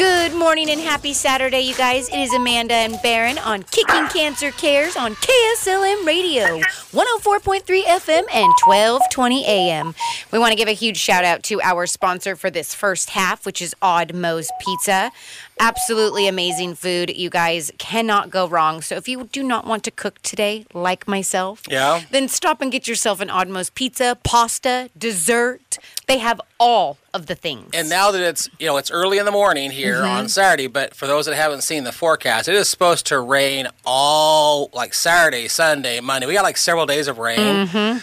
끝. Good morning and happy Saturday, you guys. It is Amanda and Baron on Kicking Cancer Cares on KSLM Radio, 104.3 FM and 1220 AM. We want to give a huge shout out to our sponsor for this first half, which is Odd Moe's Pizza. Absolutely amazing food. You guys cannot go wrong. So if you do not want to cook today, like myself, Yeah. then stop and get yourself an Odd Moe's Pizza, pasta, dessert. They have all of the things. And now that it's you know it's early in the morning here. On Saturday, but for those that haven't seen the forecast, it is supposed to rain all like Saturday, Sunday, Monday. We got like several days of rain. Mm-hmm.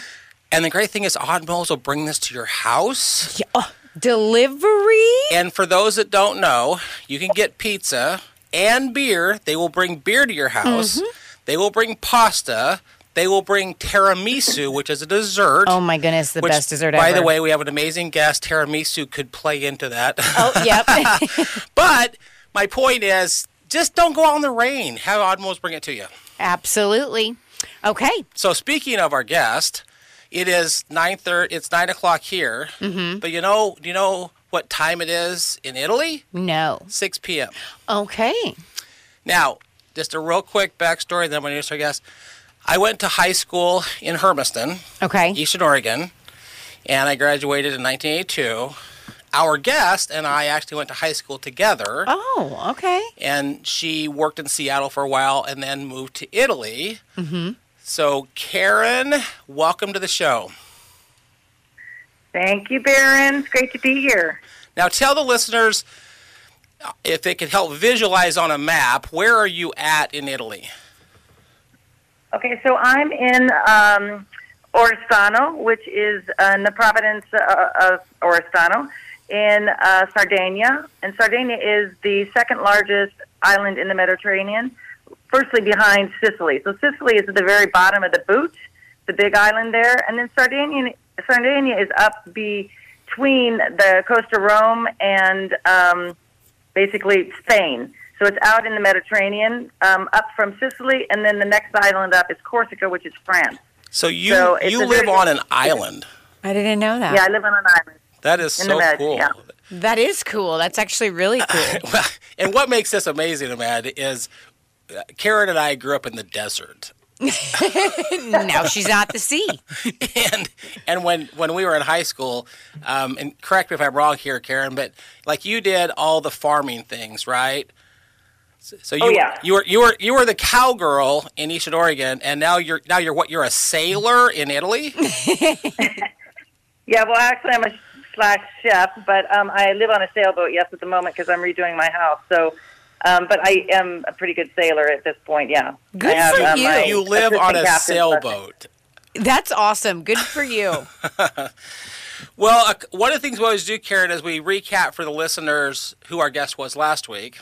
And the great thing is, Odd Moe's will bring this to your house. Yeah, oh, delivery? And for those that don't know, you can get pizza and beer. They will bring beer to your house. Mm-hmm. They will bring pasta. They will bring tiramisu, which is a dessert. Oh my goodness, the which, best dessert by ever. the way, we have an amazing guest. Tiramisu could play into that. Oh, yep. But my point is, just don't go out in the rain. Have Odd Moe's bring it to you. Absolutely. Okay. So speaking of our guest, it is nine thirty. It's nine o'clock here. Mm-hmm. But you know, do you know what time it is in Italy? No. Six p.m. Okay. Now, just a real quick backstory. Then I'm going to introduce our guest. I went to high school in Hermiston, Okay. Eastern Oregon, and I graduated in 1982. Our guest and I actually went to high school together. Oh, okay. and she worked in Seattle for a while and then moved to Italy. Mm-hmm. So, Karen, welcome to the show. Thank you, Baron. It's great to be here. Now, tell the listeners uh, if they could help visualize on a map where are you at in Italy? Okay, so I'm in um, Oristano, which is uh, in the province uh, of Oristano in uh, Sardinia. And Sardinia is the second largest island in the Mediterranean, firstly behind Sicily. So Sicily is at the very bottom of the boot, the big island there. And then Sardinia, Sardinia is up between the coast of Rome and um, basically Spain. So it's out in the Mediterranean, um, up from Sicily, and then the next island up is Corsica, which is France. So, you, So you live very- on an island. I didn't know that. Yeah, I live on an island. That is so Med, cool. yeah. That is cool. That's actually really cool. and what makes this amazing, Amanda, is uh, Karen and I grew up in the desert. now she's at the sea. and and when when we were in high school, um, and correct me if I'm wrong here, Karen, but like you did all the farming things, right? So, so you Oh, yeah. you were you were you were the cowgirl in Eastern Oregon, and now you're now you're what? You're a sailor in Italy. Yeah, well, actually, I'm a slash chef, but um, I live on a sailboat, yes, at the moment because I'm redoing my house. So, um, but I am a pretty good sailor at this point, yeah. Good I have, for uh, you. you live on a captain's lesson. sailboat. That's awesome. Good for you. Well, uh, one of the things we always do, Karen, is we recap for the listeners who our guest was last week.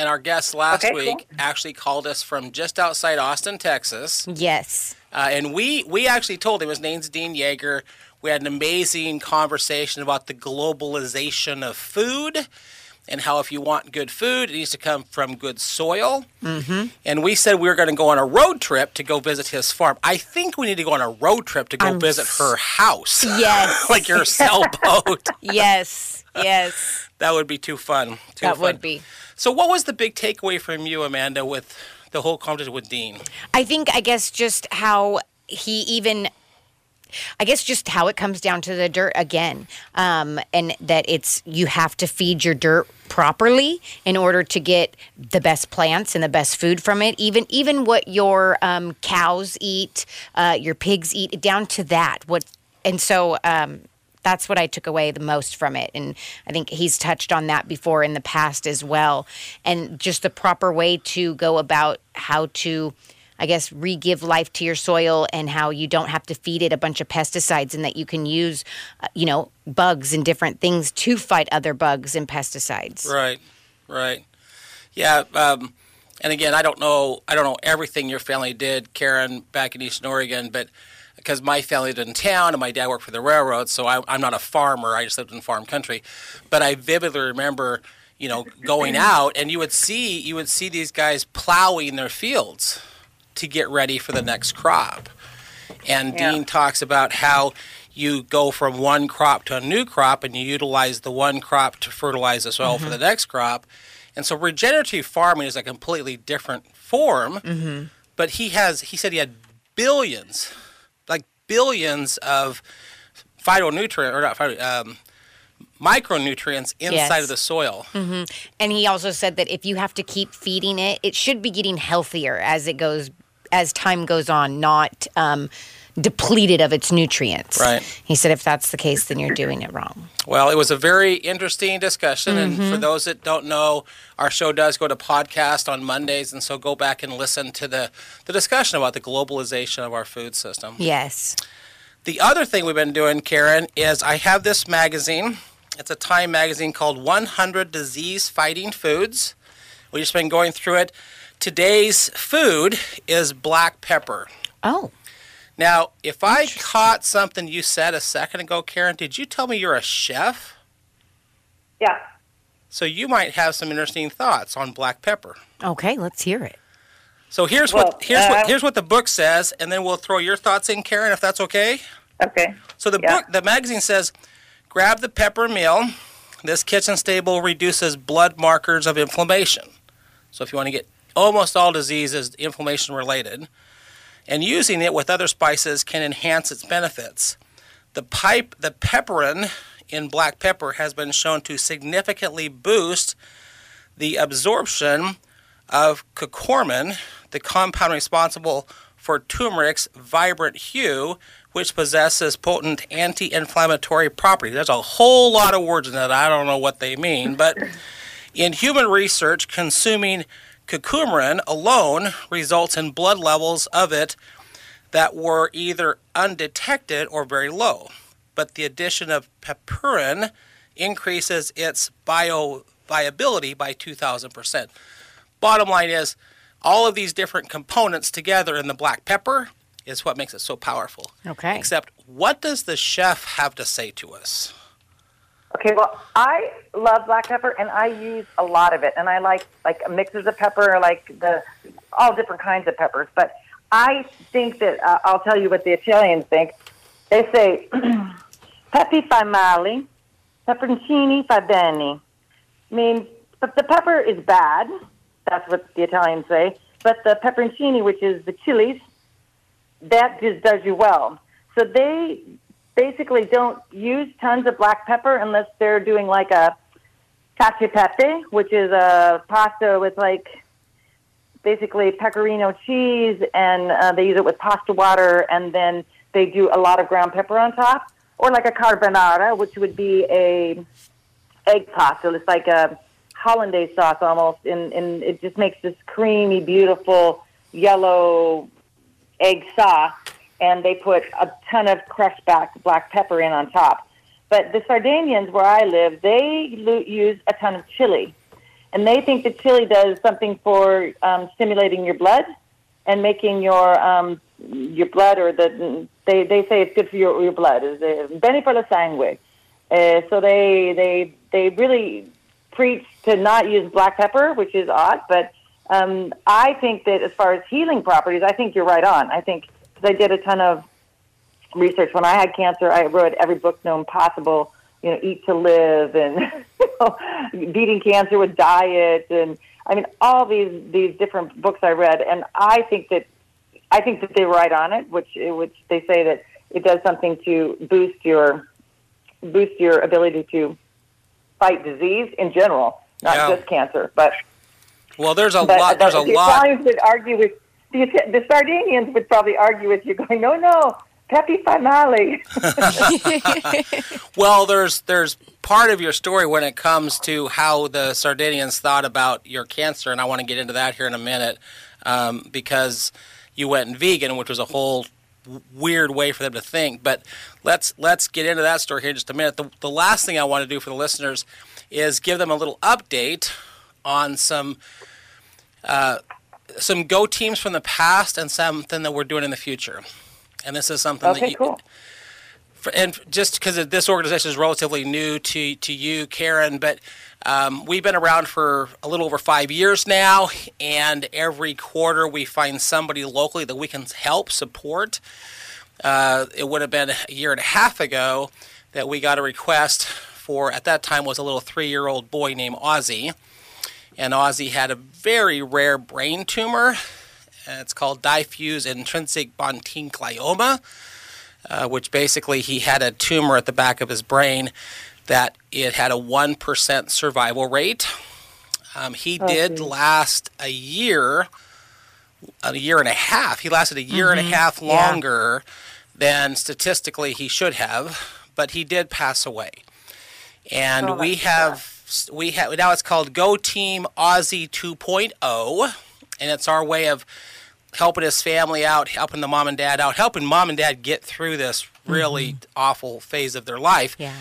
And our guest last Okay, week cool. actually called us from just outside Austin, Texas. yes. Uh, and we we actually told him his name's Dean Yeager. We had an amazing conversation about the globalization of food and how if you want good food, it needs to come from good soil. Mm-hmm. And we said we were going to go on a road trip to go visit his farm. I think we need to go on a road trip to go I'm visit her house. Yes. like your sailboat. Yes. Yes. that would be too fun. Too that fun. would be. So, what was the big takeaway from you, Amanda, with the whole conversation with Dean? I think, I guess, just how he even. I guess just how it comes down to the dirt again, um, and that it's you have to feed your dirt properly in order to get the best plants and the best food from it. Even even what your um, cows eat, uh, your pigs eat, down to that. What and so um, that's what I took away the most from it. And I think he's touched on that before in the past as well. And just the proper way to go about how to, I guess, re give life to your soil and how you don't have to feed it a bunch of pesticides and that you can use, uh, you know, bugs and different things to fight other bugs and pesticides. Right, right. Yeah, um, and again, I don't know, I don't know everything your family did, Karen, back in Eastern Oregon, but because my family lived in town and my dad worked for the railroad, so I, I'm not a farmer. I just lived in farm country, but I vividly remember, you know, going out and you would see, you would see these guys plowing their fields to get ready for the next crop. And Yeah. Dean talks about how, you go from one crop to a new crop and you utilize the one crop to fertilize the soil for mm-hmm. the next crop. And so regenerative farming is a completely different form. Mm-hmm. But he has he said he had billions, like billions of phytonutrient or not phyto, um, micronutrients inside Yes. of the soil. Mm-hmm. And he also said that if you have to keep feeding it, it should be getting healthier as it goes as time goes on, not um, depleted of its nutrients. Right. He said if that's the case, then you're doing it wrong. Well, it was a very interesting discussion. And for those that don't know, our show does go to podcast on Mondays. And so go back and listen to the, the discussion about the globalization of our food system. Yes. The other thing we've been doing, Karen, is I have this magazine. It's a Time magazine called 100 Disease Fighting Foods. We've just been going through it. Today's food is black pepper. Oh. Now, if I caught something you said a second ago, Karen, did you tell me you're a chef? Yeah. So you might have some interesting thoughts on black pepper. Okay, let's hear it. So here's Well, what here's uh, what here's what the book says, and then we'll throw your thoughts in, Karen, if that's okay. Okay. So the Yeah. book, the magazine says, grab the pepper meal. This kitchen staple reduces blood markers of inflammation. So if you want to get almost all diseases inflammation related, and using it with other spices can enhance its benefits. The pipe, the pepperin in black pepper has been shown to significantly boost the absorption of curcumin, the compound responsible for turmeric's vibrant hue, which possesses potent anti-inflammatory properties. There's a whole lot of words in that. I don't know what they mean, but in human research, consuming curcumin alone results in blood levels of it that were either undetected or very low. But the addition of pepperin increases its bioviability by 2,000%. Bottom line is, all of these different components together in the black pepper is what makes it so powerful. Okay. Except, what does the chef have to say to us? Okay, well, I love black pepper, and I use a lot of it, and I like like mixes of pepper, like the all different kinds of peppers. But I think that uh, I'll tell you what the Italians think. They say, "Pepe fa male, pepperoncini fa bene," means but the pepper is bad. That's what the Italians say. But the pepperoncini, which is the chilies, that just does you well. So they basically don't use tons of black pepper unless they're doing like a cacio pepe, which is a pasta with like basically pecorino cheese, and uh, they use it with pasta water, and then they do a lot of ground pepper on top, or like a carbonara, which would be a egg pasta. It's like a hollandaise sauce almost, and, and it just makes this creamy, beautiful yellow egg sauce, and they put a ton of crushed back black pepper in on top. But the Sardinians, where I live, they use a ton of chili, and they think that chili does something for um, stimulating your blood and making your um, your blood or the they they say it's good for your your blood is uh, bene per la sangue. Uh, so they they they really preach to not use black pepper, which is odd, but um, I think that as far as healing properties, I think you're right on. I think because I did a ton of research when I had cancer. I read every book known possible. You know, Eat to Live and you know, beating cancer with diet, and I mean all these these different books I read, and I think that I think that they're right on it. Which which they say that it does something to boost your boost your ability to fight disease in general, not Yeah. just cancer, but Well, there's a but lot. There's the, a the lot. Italians would argue with the, the Sardinians would probably argue with you, going, "No, no, Pepe Finale." Well, there's there's part of your story when it comes to how the Sardinians thought about your cancer, and I want to get into that here in a minute um, because you went vegan, which was a whole weird way for them to think. But let's let's get into that story here in just a minute. The, the last thing I want to do for the listeners is give them a little update on some uh, some go teams from the past and something that we're doing in the future. And this is something that okay, you, cool. for- and just because this organization is relatively new to, to you, Karen, but um, we've been around for a little over five years now, and every quarter we find somebody locally that we can help support. uh, it would have been a year and a half ago that we got a request for, at that time, was a little three year old boy named Ozzy. And Ozzy had a very rare brain tumor. It's called diffuse intrinsic pontine glioma, uh, which basically he had a tumor at the back of his brain that it had a 1% survival rate. Um, he Oh, did geez. last a year, a year and a half. He lasted a year and a half Mm-hmm. Yeah. longer than statistically he should have, but he did pass away. And Oh, we have we have now it's called Go Team Ozzy 2.0, and it's our way of helping his family out, helping the mom and dad out, helping mom and dad get through this really awful phase of their life. Yeah.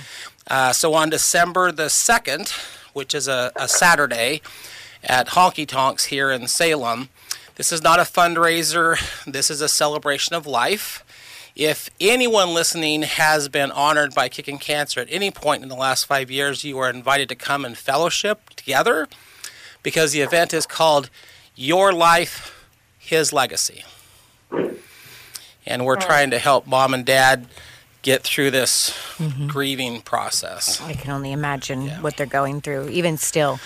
Uh, so on December the 2nd, which is a, a Saturday at Honky Tonks here in Salem, this is not a fundraiser, this is a celebration of life. If anyone listening has been honored by kicking cancer at any point in the last five years, you are invited to come and fellowship together because the event is called Your Life, His Legacy. And we're trying to help mom and dad get through this grieving process. I can only imagine what they're going through, even still.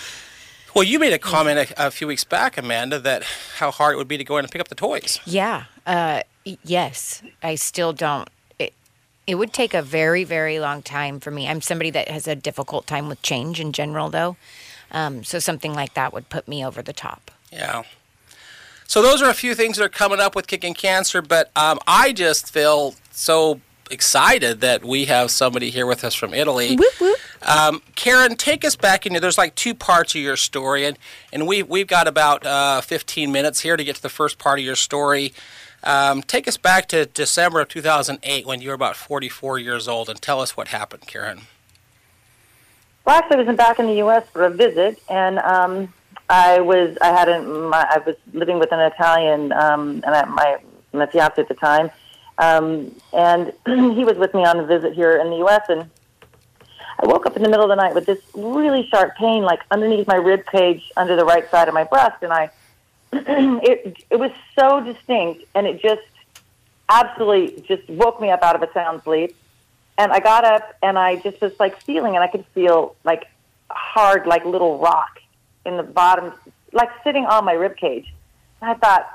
Well, you made a comment a, a few weeks back, Amanda, that how hard it would be to go in and pick up the toys. Yeah. Uh, yes. I still don't. It, it would take a very, very long time for me. I'm somebody that has a difficult time with change in general, though. Um, so something like that would put me over the top. Yeah. So those are a few things that are coming up with kicking cancer, but um, I just feel so excited that we have somebody here with us from Italy. Whoop, whoop. Um, Karen, take us back into. There's like two parts of your story, and and we we've got about uh, 15 minutes here to get to the first part of your story. Um, take us back to December of 2008 when you were about 44 years old, and tell us what happened, Karen. Well, actually, I was back in the U.S. for a visit, and um, I was I had a, my, I was living with an Italian, um, and I, my my fiance at the time, um, and he was with me on a visit here in the U.S. and I woke up in the middle of the night with this really sharp pain, like underneath my rib cage, under the right side of my breast, and I it it was so distinct, and it just absolutely just woke me up out of a sound sleep. And I got up and I just was like feeling, and I could feel like hard, like little rock in the bottom, like sitting on my rib cage. And I thought,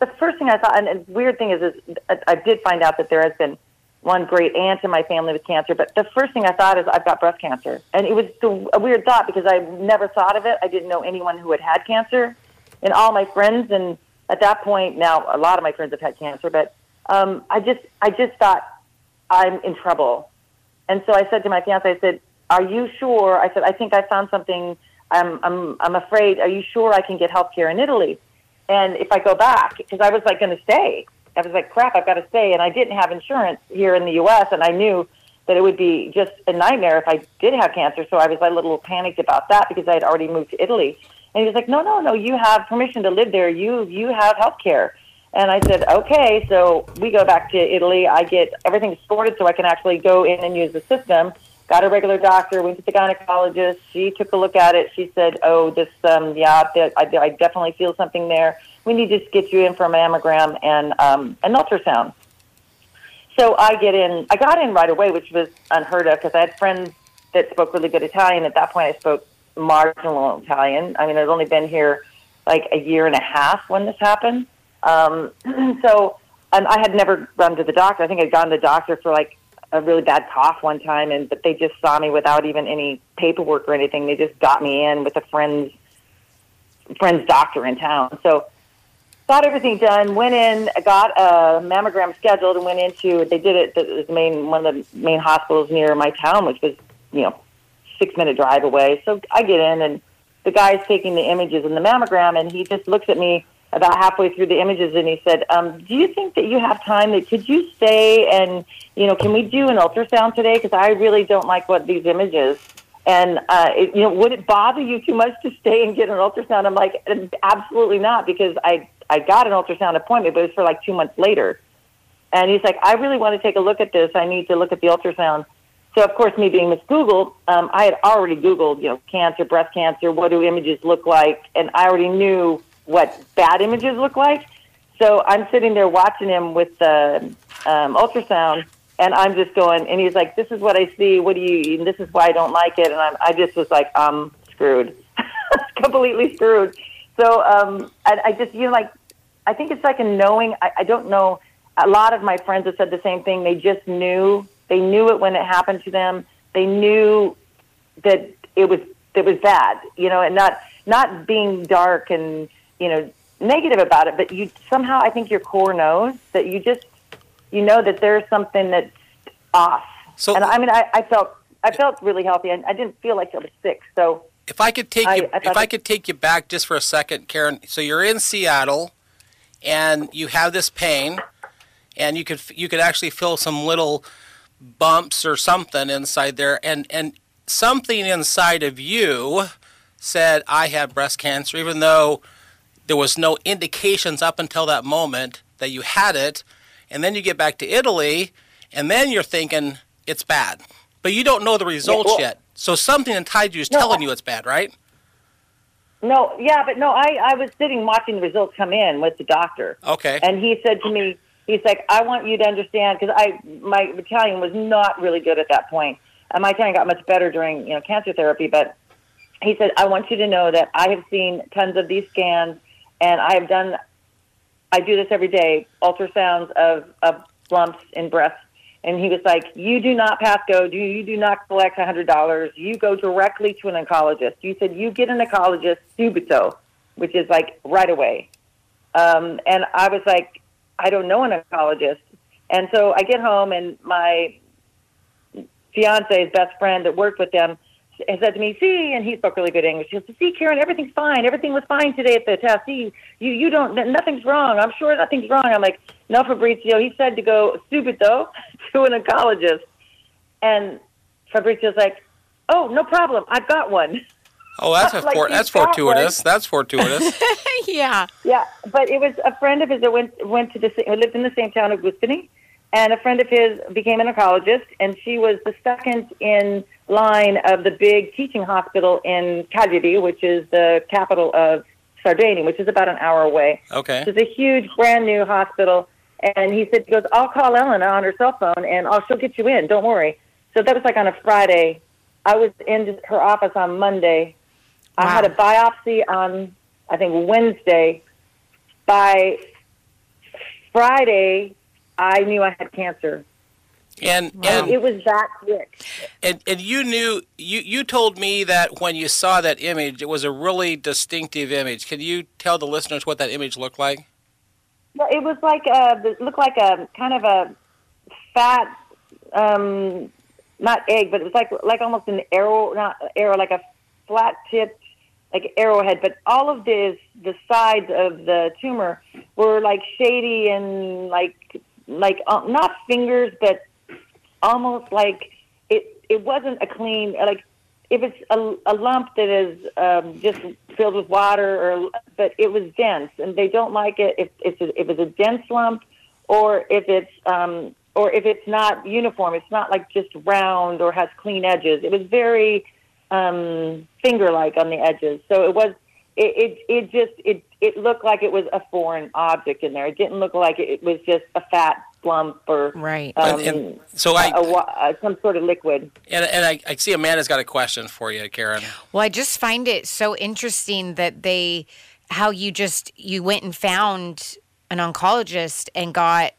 the first thing I thought, and the weird thing is, is I- I did find out that there has been one great aunt in my family with cancer, but the first thing I thought is I've got breast cancer. And it was a weird thought because I never thought of it. I didn't know anyone who had had cancer. And all my friends, and at that point, now a lot of my friends have had cancer, but um, I just, I just thought I'm in trouble. And so I said to my fiance, I said, "Are you sure?" I said, "I think I found something. I'm, I'm, I'm afraid. Are you sure I can get health care in Italy?" And if I go back, because I was like going to stay, I was like, "Crap, I've got to stay." And I didn't have insurance here in the U.S., and I knew that it would be just a nightmare if I did have cancer. So I was a little panicked about that because I had already moved to Italy. And he was like, "No, no, no. You have permission to live there. You, you have health care." And I said, okay. So we go back to Italy. I get everything sorted so I can actually go in and use the system. Got a regular doctor. Went to the gynecologist. She took a look at it. She said, oh, this, um, yeah, I, I definitely feel something there. We need to get you in for a mammogram and um, an ultrasound. So I get in. I got in right away, which was unheard of because I had friends that spoke really good Italian. At that point, I spoke marginal Italian. I mean, I'd only been here like a year and a half when this happened. Um, so, and I had never gone to the doctor. I think I'd gone to the doctor for like a really bad cough one time, and but they just saw me without even any paperwork or anything. They just got me in with a friend's friend's doctor in town. So, got everything done. Went in, got a mammogram scheduled, and went into. They did it. at the main one of the main hospitals near my town, which was you know six minute drive away. So I get in, and the guy's taking the images in the mammogram, and he just looks at me about halfway through the images, and he said, um, "Do you think that you have time? That could you stay and you know, can we do an ultrasound today? Because I really don't like what these images." And uh, it, you know, would it bother you too much to stay and get an ultrasound? I'm like, absolutely not, because I I got an ultrasound appointment, but it was for like two months later. And he's like, I really want to take a look at this. I need to look at the ultrasound. So, of course, me being Miss Google, um, I had already Googled, you know, cancer, breast cancer, what do images look like? And I already knew what bad images look like. so I'm sitting there watching him with the um, ultrasound, and I'm just going, and he's like, "This is what I see. What do you? And this is why I don't like it." And I'm, I just was like, "I'm screwed, completely screwed." So um, I, I just, you know, like, I think it's like a knowing. I, I don't know. A lot of my friends have said the same thing. They just knew. They knew it when it happened to them. They knew that it was it was bad, you know, and not not being dark and you know negative about it, but you somehow I think your core knows that you just you know that there's something that's off. So- and I mean, I, I felt I felt really healthy, and I didn't feel like I was sick. So If I could take I- you, I if I could take you back just for a second, Karen. So you're in Seattle, and you have this pain, and you could you could actually feel some little bumps or something inside there, and and something inside of you said I have breast cancer, even though there was no indications up until that moment that you had it, and then you get back to Italy, and then you're thinking it's bad, but you don't know the results well- yet. So something inside you is No, telling you it's bad, right? no, yeah, but no, I I was sitting watching the results come in with the doctor. Okay. And he said to me, he's like, I want you to understand because I my Italian was not really good at that. And my Italian got much better during you know cancer therapy, but he said, I want you to know that I have seen tons of these scans, and I have done. I do this every day, ultrasounds of of lumps in breasts. And he was like, "You do not pass go. Do you do not collect a hundred dollars? You go directly to an oncologist." You said you get an oncologist subito, which is like right away. Um, and I was like, I don't know an oncologist. And so I get home, and my fiance's best friend that worked with them has said to me, "See," and he spoke really good English. He goes, "See, Karen, everything's fine. Everything was fine today at the test. See, you you don't nothing's wrong. I'm sure nothing's wrong." I'm like, "No, Fabrizio. He said to go subito to an oncologist." And Fabrizio's like, "Oh, no problem. I've got one." Oh, that's a Like for, he's that's fortuitous. That's fortuitous. yeah. Yeah, but it was a friend of his that went went to the who lived in the same town of Guspini, and a friend of his became an oncologist, and she was the second in line of the big teaching hospital in Cagliari, which is the capital of Sardinia, which is about an hour away. Okay. It's a huge, brand new hospital. And he said, he goes, I'll call Elena on her cell phone and I'll, she'll get you in. Don't worry. So that was like on a Friday. I was in her office on Monday. I had a biopsy on, I think, Wednesday. By Friday, I knew I had cancer. And And and, it was that quick. and and you knew you you told me that when you saw that image, it was a really distinctive image. Can you tell the listeners what that image looked like? Well, it was like a, it looked like a kind of a fat, um, not egg, but it was like like almost an arrow, not arrow, like a flat tipped, like arrowhead. But all of this, the sides of the tumor were like shady and like like uh, not fingers, but almost like it. It wasn't a clean like if it's a, a lump that is um, just filled with water, or but it was dense, and they don't like it if it's a, if it's a dense lump, or if it's um, or if it's not uniform. It's not like just round or has clean edges. It was very um, finger-like on the edges, so it was. It, it it just it it looked like it was a foreign object in there. It didn't look like it, it was just a fat lump or Right. um, And- and so I a, uh, some sort of liquid. and and I, I see Amanda's got a question for you, Karen. Well, I just find it so interesting that they, how you just, you went and found an oncologist and got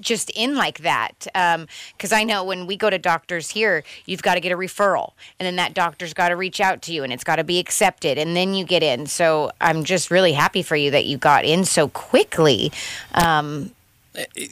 just in like that. Because I know when we go to doctors here, you've got to get a referral, and then that doctor's got to reach out to you, and it's got to be accepted, and then you get in. So I'm just really happy for you that you got in so quickly. Um,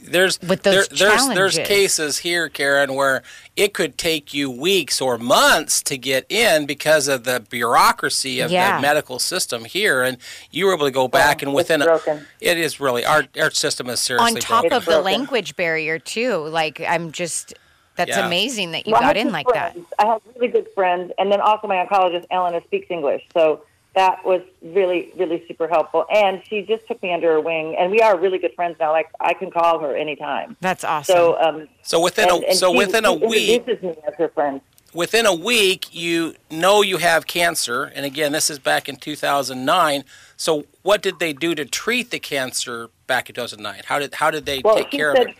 There's With those there, there's there's cases here, Karen, where it could take you weeks or months to get in because of the bureaucracy of Yeah. the medical system here, and you were able to go back and within a, broken. it is really our our system is seriously on top broken. of the language barrier too. Like I'm just, that's Yeah. amazing that you Well, got in two like that. I have really good friends, and then also my oncologist, Elena, speaks English, so that was really, really super helpful. And she just took me under her wing, and we are really good friends now. Like I can call her anytime. That's awesome. So, um, so within and, a and so she, within a she week introduces me as her friend. within a week you know you have cancer and again this is back in 2009 so what did they do to treat the cancer back in 2009? How did how did they Well, take care said of it?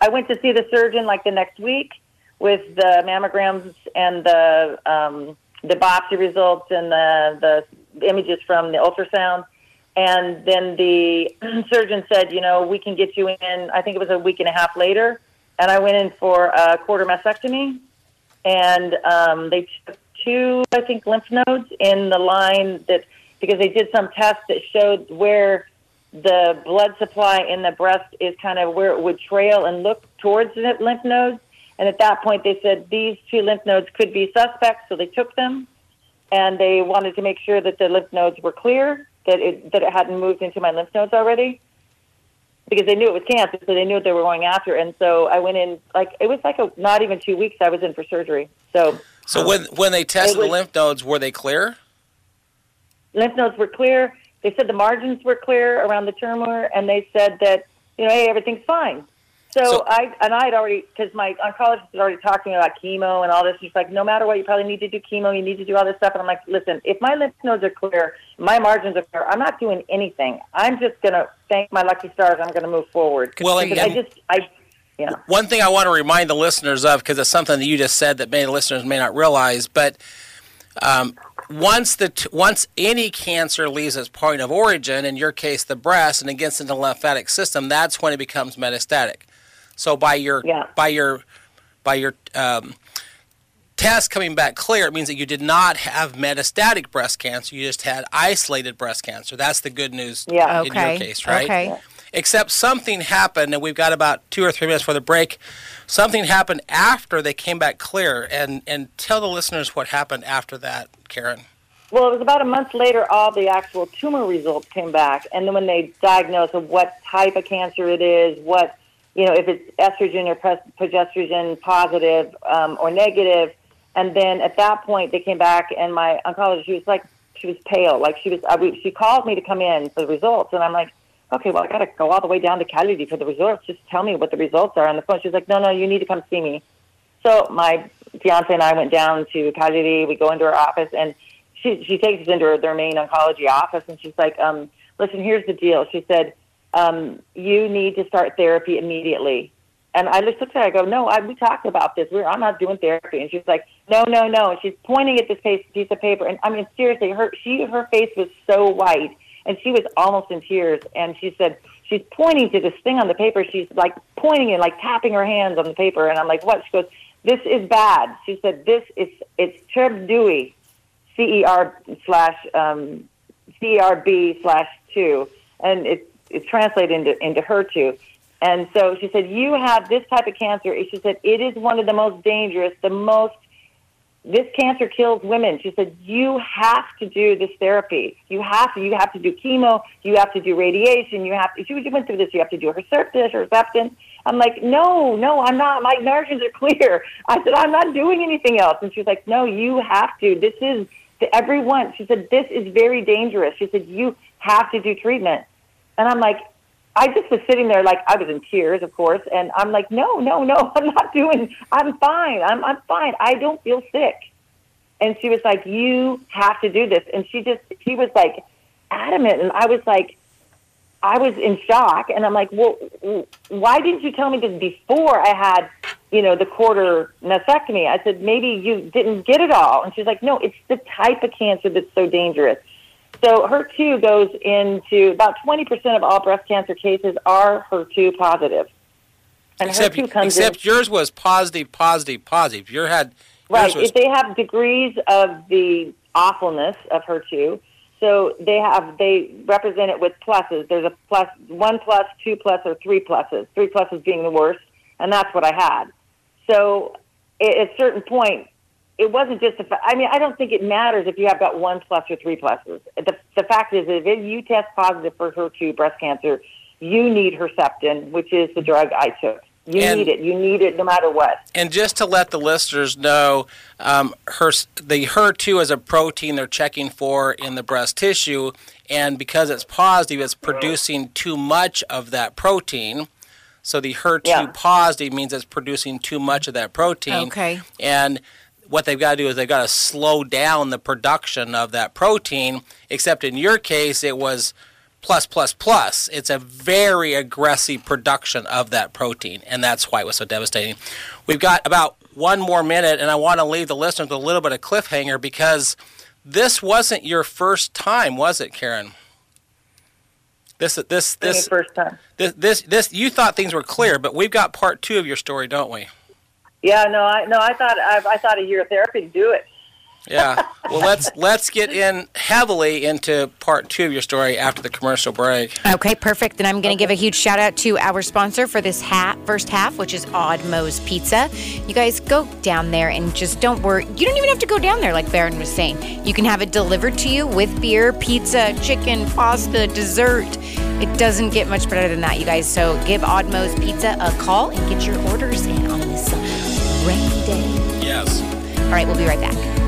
I went to see the surgeon like the next week with the mammograms and the um, the biopsy results and the the images from the ultrasound. And then the surgeon said, you know, we can get you in. I think it was a week and a half later, and I went in for a quarter mastectomy, and um, they took two, I think, lymph nodes in the line that because they did some tests that showed where the blood supply in the breast is kind of where it would trail and look towards the lymph nodes. And at that point, they said these two lymph nodes could be suspects, so they took them, and they wanted to make sure that the lymph nodes were clear, that it that it hadn't moved into my lymph nodes already, because they knew it was cancer, so they knew what they were going after. And so I went in like it was like a, not even two weeks. I was in for surgery. So So when when they tested was- the lymph nodes, were they clear? lymph nodes were clear. They said the margins were clear around the tumor, and they said that you know, hey, everything's fine. So, So- I and I had already because my oncologist was already talking about chemo and all this. She's like, no matter what, you probably need to do chemo. You need to do all this stuff. And I'm like, listen, if my lymph nodes are clear, my margins are clear. I'm not doing anything. I'm just gonna thank my lucky stars. I'm gonna move forward. Well, Because I just I, yeah. One thing I want to remind the listeners of, because it's something that you just said that many listeners may not realize, but um, once the t- once any cancer leaves its point of origin, in your case the breast, and it gets into the lymphatic system, that's when it becomes metastatic. So by your Yeah. by your by your um, test coming back clear, it means that you did not have metastatic breast cancer. You just had isolated breast cancer. That's the good news Yeah. in Okay. your case, right? Okay. except something happened, and we've got about two or three minutes for the break. Something happened after they came back clear, and and tell the listeners what happened after that, Karen. Well, it was about a month later, all the actual tumor results came back. And then when they diagnosed what type of cancer it is, what, you know, if it's estrogen or progesterone positive um, or negative. And then at that point, they came back, and my oncologist, she was like, she was pale. Like she was, I, we- she called me to come in for the results. And I'm like, okay, well, I got to go all the way down to Cagliari for the results. Just tell me what the results are on the phone. She's like, no, no, you need to come see me. So my fiance and I went down to Cagliari. We go into her office, and she she takes us into her, their main oncology office, and she's like, um, "Listen, here's the deal." She said, um, "You need to start therapy immediately." And I just looked at her. I go, "No, I, we talked about this. We're, I'm not doing therapy." And she's like, "No, no, no." And she's pointing at this piece, of paper, and I mean, seriously, her she her face was so white, and she was almost in tears. And she said, she's pointing to this thing on the paper. She's like pointing and like tapping her hands on the paper, and I'm like, "What?" She goes, "This is bad." She said, "This is it's Treb Dewey." CER slash um, CERB slash two, and it's it's translated into into HER2. And so she said, "You have this type of cancer." She said, "It is one of the most dangerous, the most. This cancer kills women." She said, "You have to do this therapy. You have to. You have to do chemo. You have to do radiation. You have to." She went through this. You have to do Herceptin, Herceptin. I'm like, "No, no, I'm not. My margins are clear." I said, "I'm not doing anything else." And she's like, "No, you have to. This is." to everyone. She said, This is very dangerous. She said, You have to do treatment. And I'm like, I just was sitting there like I was in tears, of course, and I'm like, No, no, no, I'm not doing I'm fine. I'm I'm fine. I don't feel sick. And she was like, You have to do this and she just she was like adamant and I was like I was in shock, and I'm like, well, why didn't you tell me this before I had, you know, the quarter mastectomy? I said maybe you didn't get it all, and she's like, no, it's the type of cancer that's so dangerous. So HER2 goes into about 20% of all breast cancer cases are HER2 positive. positive, and Except HER2 comes in except yours was positive, positive, positive. Your had yours Right. was If they have degrees of the awfulness of HER2, so they have they represent it with pluses. There's a plus, one plus, two plus, or three pluses. Three pluses being the worst, and that's what I had. So at a certain point, it wasn't just. A fa- I mean, I don't think it matters if you have got one plus or three pluses. The the fact is, that if you test positive for HER2 breast cancer, you need Herceptin, which is the drug I took. You And- need it. You need it no matter what. And just to let the listeners know, um, her, the HER2 is a protein they're checking for in the breast tissue, and because it's positive, it's producing too much of that protein. So the HER2 Yeah. positive means it's producing too much of that protein. Okay. And what they've got to do is they've got to slow down the production of that protein, except in your case, it was plus plus plus. It's a very aggressive production of that protein, and that's why it was so devastating. We've got about one more minute, and I want to leave the listeners with a little bit of cliffhanger because this wasn't your first time, was it, Karen? This this this first time. This, this this you thought things were clear, but we've got part two of your story, don't we? Yeah, no, I no, I thought I, I thought a year of therapy to do it. Yeah. Well, let's let's get in heavily into part two of your story after the commercial break. Okay, perfect. Then I'm going to give a huge shout out to our sponsor for this half, first half, which is Odd Moe's Pizza. You guys go down there and just don't worry. You don't even have to go down there, like Baron was saying. You can have it delivered to you with beer, pizza, chicken, pasta, dessert. It doesn't get much better than that, you guys. So give Odd Moe's Pizza a call and get your orders in on this rainy day. Yes. All right, we'll be right back.